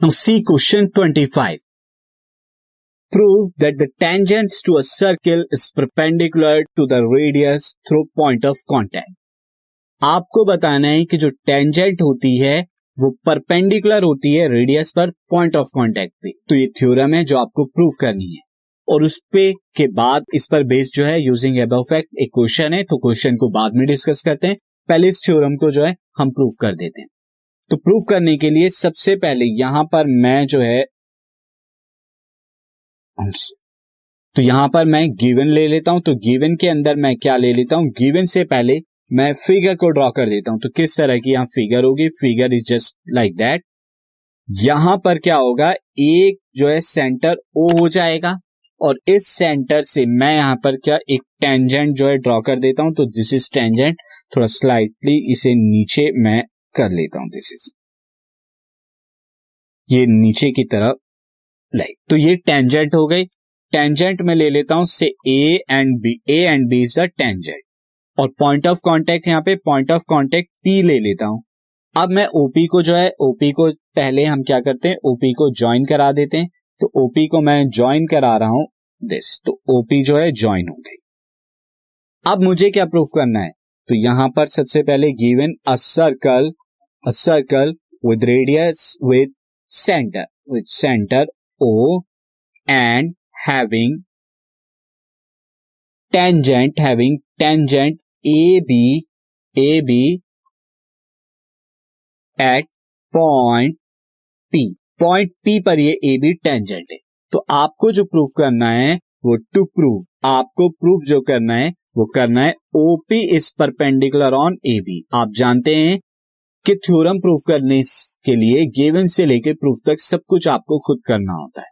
Now see question 25. Prove that the tangent to a circle is perpendicular to the radius through point of contact. आपको बताना है कि जो tangent होती है, वो परपेंडिकुलर होती है रेडियस पर पॉइंट ऑफ़ कांटेक्ट पे तो ये थ्योरम है जो आपको प्रूव करनी है और उस पे के बाद इस पर बेस्ड जो है यूजिंग एबव फैक्ट एक क्वेश्चन है तो क्वेश्चन को बाद में डिस्कस करते हैं पहले इस थ्योरम को जो है हम प्रूव कर देते हैं तो प्रूफ करने के लिए सबसे पहले यहाँ पर मैं जो है तो यहाँ पर मैं गिवन ले लेता हूँ तो गिवन के अंदर मैं क्या ले लेता हूँ? गिवन से पहले मैं फिगर को ड्रॉ कर देता हूँ। तो किस तरह की यहाँ फिगर होगी? Figure is just like that यहाँ पर क्या होगा? एक जो है सेंटर ओ हो जाएगा। और इस सेंटर से मैं यहाँ पर क्या, एक टेंजेंट जो है ड्रॉ कर देता हूँ। तो दिस इज़ टेंजेंट थोड़ा स्लाइटली इसे नीचे मैं कर लेता हूँ दिस इज़ ये नीचे की तरफ़ लाइक तो ये टेंजेंट हो गई। टेंजेंट में ले लेता हूँ say A and B A and B is the tangent और पॉइंट ऑफ़ कांटेक्ट यहाँ पे पॉइंट ऑफ़ कांटेक्ट पी ले लेता हूँ। अब मैं ओपी को जो है ओपी को पहले हम क्या करते हैं? ओपी को ज्वाइन करा देते हैं। तो ओपी को मैं ज्वाइन करा रहा हूँ दिस तो ओपी जो है ज्वाइन हो गई। अब मुझे क्या प्रूफ करना है? तो यहाँ पर सबसे पहले given a circle a circle with radius with center with center O and having tangent having tangent AB AB at point P point P पर ये बी टेंजेंट है तो आपको जो प्रूफ करना है वो टू प्रूव आपको प्रूफ जो करना है वो करना है OP is perpendicular on A B आप जानते हैं कि थ्योरम प्रूफ करने के लिए गिवन से लेकर प्रूफ तक सब कुछ आपको खुद करना होता है।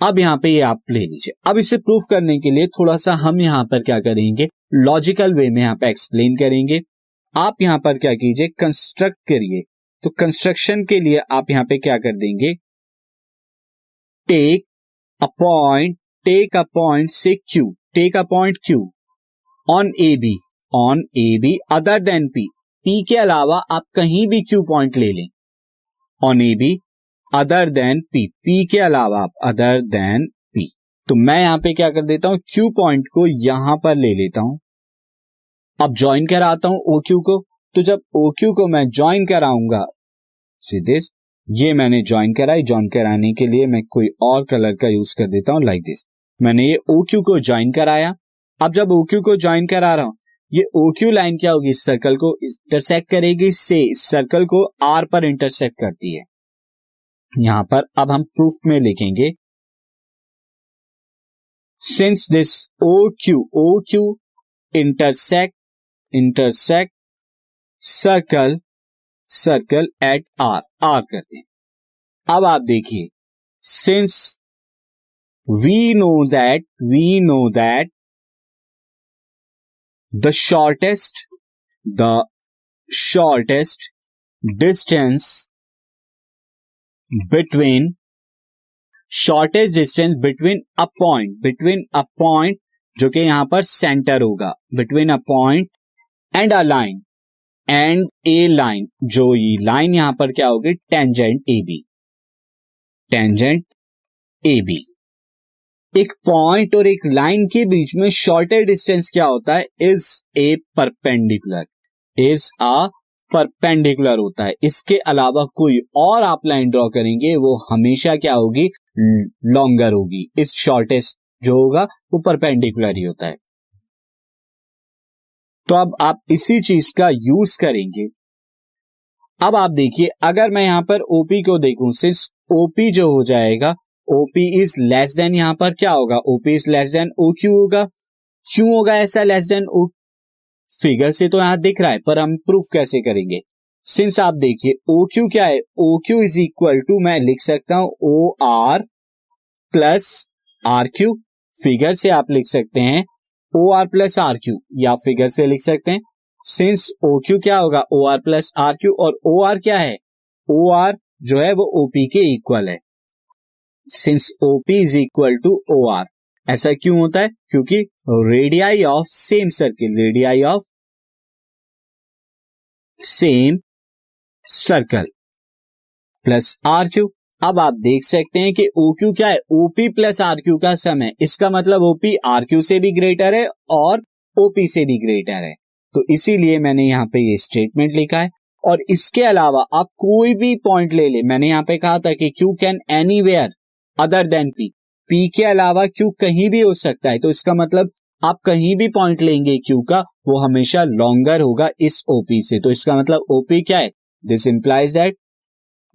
अब यहाँ पे ये आप ले लीजिए। अब इसे प्रूफ करने के लिए थोड़ा सा हम यहाँ पर क्या करेंगे? लॉजिकल वे में यहाँ पे एक्सप्लेन करेंगे। आप यहाँ पर क्या कीजिए? कंस्ट्रक्ट करिए। तो कंस्ट्रक्शन के लिए आप यहाँ पे क्या कर देंगे? Take a point take a point say Q take a point Q on A B on A B other than P P के अलावा आप कहीं भी क्यू पॉइंट ले लें। On A B other than P P के अलावा आप अदर देन पी तो मैं यहाँ पे क्या कर देता हूँ? क्यू पॉइंट को यहाँ पर ले लेता हूँ। अब ज्वाइन कराता हूँ ओ क्यू को। तो जब ओ क्यू को मैं ज्वाइन कराऊँगा दिस ये मैंने ज्वाइन कराई। ज्वाइन कराने के लिए मैं कोई और कलर का यूज़ कर देता हूँ लाइक दिस मैंने ये ओ क्यू को ज्वाइन कराया। अब जब ओ क्यू को ज्वाइन करा रहा हूँ ये क्यू लाइन क्या होगी? इस सर्कल को इंटरसेक्ट करेगी, से सर्कल को आर पर इंटरसेक्ट करती है। यहाँ पर अब हम प्रूफ में लिखेंगे। Since this O Q O Q intersect intersect circle circle at R R करते हैं। अब आप देखिए। Since we know that we know that the shortest the shortest distance between shortest distance between a point between a point जो कि यहाँ पर centre होगा between a point and a line and a line जो ये line यहाँ पर क्या होगी tangent A B tangent A B एक पॉइंट और एक लाइन के बीच में शॉर्टर डिस्टेंस क्या होता है? Is a perpendicular is a perpendicular होता है। इसके अलावा कोई और आप लाइन ड्रॉ करेंगे, वो हमेशा क्या होगी? लॉन्गर होगी। इस शॉर्टेस्ट जो होगा, वो परपेंडिकुलर ही होता है। तो अब आप इसी चीज़ का यूज़ करेंगे। अब आप देखिए, अगर मैं यहाँ पर ओपी को देखूँ सिर्फ़ ओपी जो हो जाएगा ओपी इज़ लेस देन यहाँ पर क्या होगा? OP is less than O Q होगा। क्यों होगा ऐसा लेस देन ओ फिगर से तो यहाँ दिख रहा है, पर हम प्रूफ कैसे करेंगे? सिंस आप देखिए ओ क्यू क्या है? O Q is equal to मैं लिख सकता हूँ O R plus R Q figure से आप लिख सकते हैं O R plus R Q या फिगर से लिख सकते हैं। सिंस ओ क्यू क्या होगा? O R plus R Q और ओ आर क्या है? ओ आर जो है वो ओपी के इक्वल है। Since OP is equal to O R ऐसा क्यों होता है? क्योंकि radii of same circle radii of same circle plus R Q अब आप देख सकते हैं कि ओ क्यू क्या है? ओपी प्लस आर क्यू का सम है। इसका मतलब ओपी आर क्यू से भी ग्रेटर है और ओपी से भी ग्रेटर है। तो इसीलिए मैंने यहाँ पे ये स्टेटमेंट लिखा है। और इसके अलावा आप कोई भी पॉइंट ले ले। मैंने यहाँ पे कहा था कि Q can anywhere other than P P के अलावा क्यू कहीं भी हो सकता है। तो इसका मतलब आप कहीं भी पॉइंट लेंगे क्यू का, वो हमेशा लॉन्गर होगा इस ओपी से। तो इसका मतलब ओपी क्या है? This implies that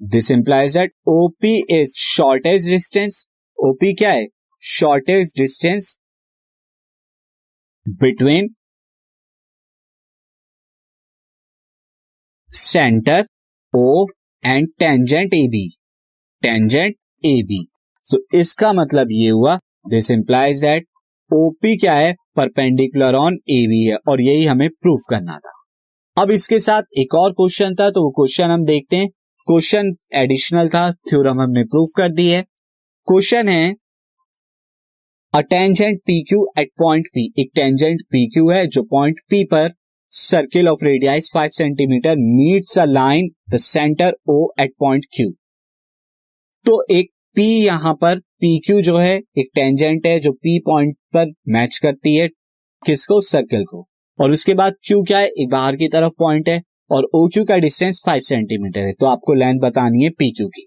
this implies that OP is shortest distance OP क्या है? Shortest distance between centre O and tangent A B tangent A B so इसका मतलब ये हुआ दिस इंप्लाइज दैट ओपी क्या है? परपेंडिकुलर ऑन ए बी है, और यही हमें प्रूफ करना था। अब इसके साथ एक और क्वेश्चन था तो वो क्वेश्चन हम देखते हैं। क्वेश्चन एडिशनल था थ्योरम हमने प्रूफ कर दी है। क्वेश्चन है a tangent P Q at point P एक टेंजेंट पी क्यू है, जो पॉइंट पी पर circle of radius five centimetre meets a line the centre O at point Q तो एक पी यहाँ पर पी क्यू जो है, एक टेंजेंट है जो पी पॉइंट पर मैच करती है किसको? सर्कल को। और उसके बाद क्यू क्या है? एक बाहर की तरफ़ पॉइंट है और ओ क्यू का डिस्टेंस फाइव सेंटीमीटर है। तो आपको लेंथ बतानी है पी क्यू की।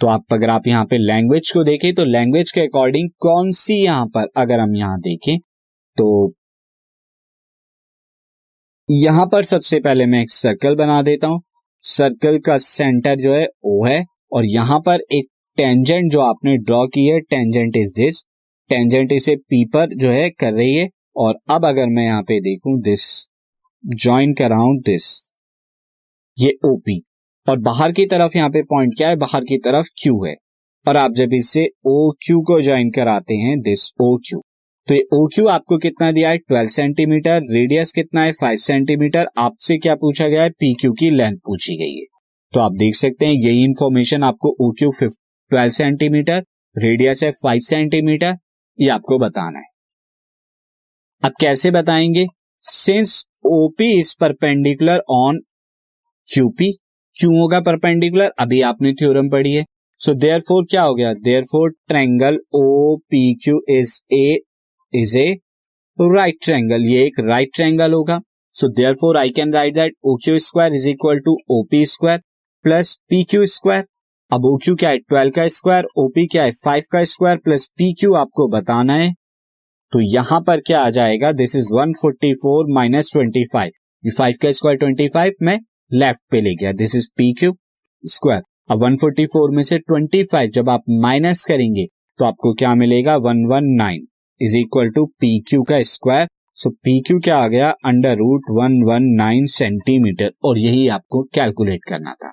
तो आप, अगर आप यहाँ पे लैंग्वेज को देखें तो लैंग्वेज के अकॉर्डिंग कौन सी यहाँ पर, अगर हम यहाँ देखें तो यहाँ पर सबसे पहले मैं एक सर्कल बना देता हूँ। सर्कल का सेंटर जो है ओ है और यहाँ पर एक टेंजेंट जो आपने ड्रॉ की है टेंजेंट इज़ दिस टेंजेंट इसे पी पर जो है कर रही है, और अब अगर मैं यहाँ पे देखूँ दिस ज्वाइन कराऊं दिस ये ओपी और बाहर की तरफ़ यहाँ पे पॉइंट क्या है, बाहर की तरफ़ क्यू है, और आप जब इससे ओ क्यू को ज्वाइन कराते हैं दिस ओ क्यू तो ये ओ क्यू आपको कितना दिया है ट्वेल्व सेंटीमीटर रेडियस कितना है फाइव सेंटीमीटर आपसे क्या पूछा गया है पी क्यू की लेंथ पूछी गई है। तो आप देख सकते हैं, यही इंफॉर्मेशन आपको O Q twelve centimetre, radius है फाइव सेंटीमीटर, ये आपको बताना है। अब कैसे बताएँगे? Since OP is perpendicular on QP क्यों होगा परपेंडिकुलर अभी आपने थ्योरम पढ़ी है। सो देयर फोर क्या हो गया? Therefore triangle O P Q is a is a right triangle ये एक राइट right ट्रैंगल होगा। So therefore I can write that O Q square is equal to OP square plus P Q square अब O Q क्या है? Twelve का square OP क्या है? Five का स्क्वायर प्लस पी क्यू आपको बताना है। तो यहाँ पर क्या आ जाएगा? This is one forty four minus twenty five ये फाइव का स्क्वायर ट्वेंटी फाइव में लेफ़्ट पे ले गया। This is P Q square अब 144 में से 25 जब आप माइनस करेंगे तो आपको क्या मिलेगा? 119 is equal to P Q का स्क्वायर सो पी क्यू क्या आ गया? Under root one one nine centimetre और यही आपको कैलकुलेट करना था।